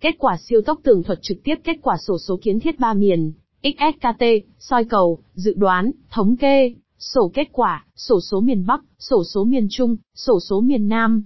Kết quả siêu tốc tường thuật trực tiếp kết quả sổ số kiến thiết ba miền, XSKT, soi cầu, dự đoán, thống kê, sổ kết quả, sổ số miền Bắc, sổ số miền Trung, sổ số miền Nam,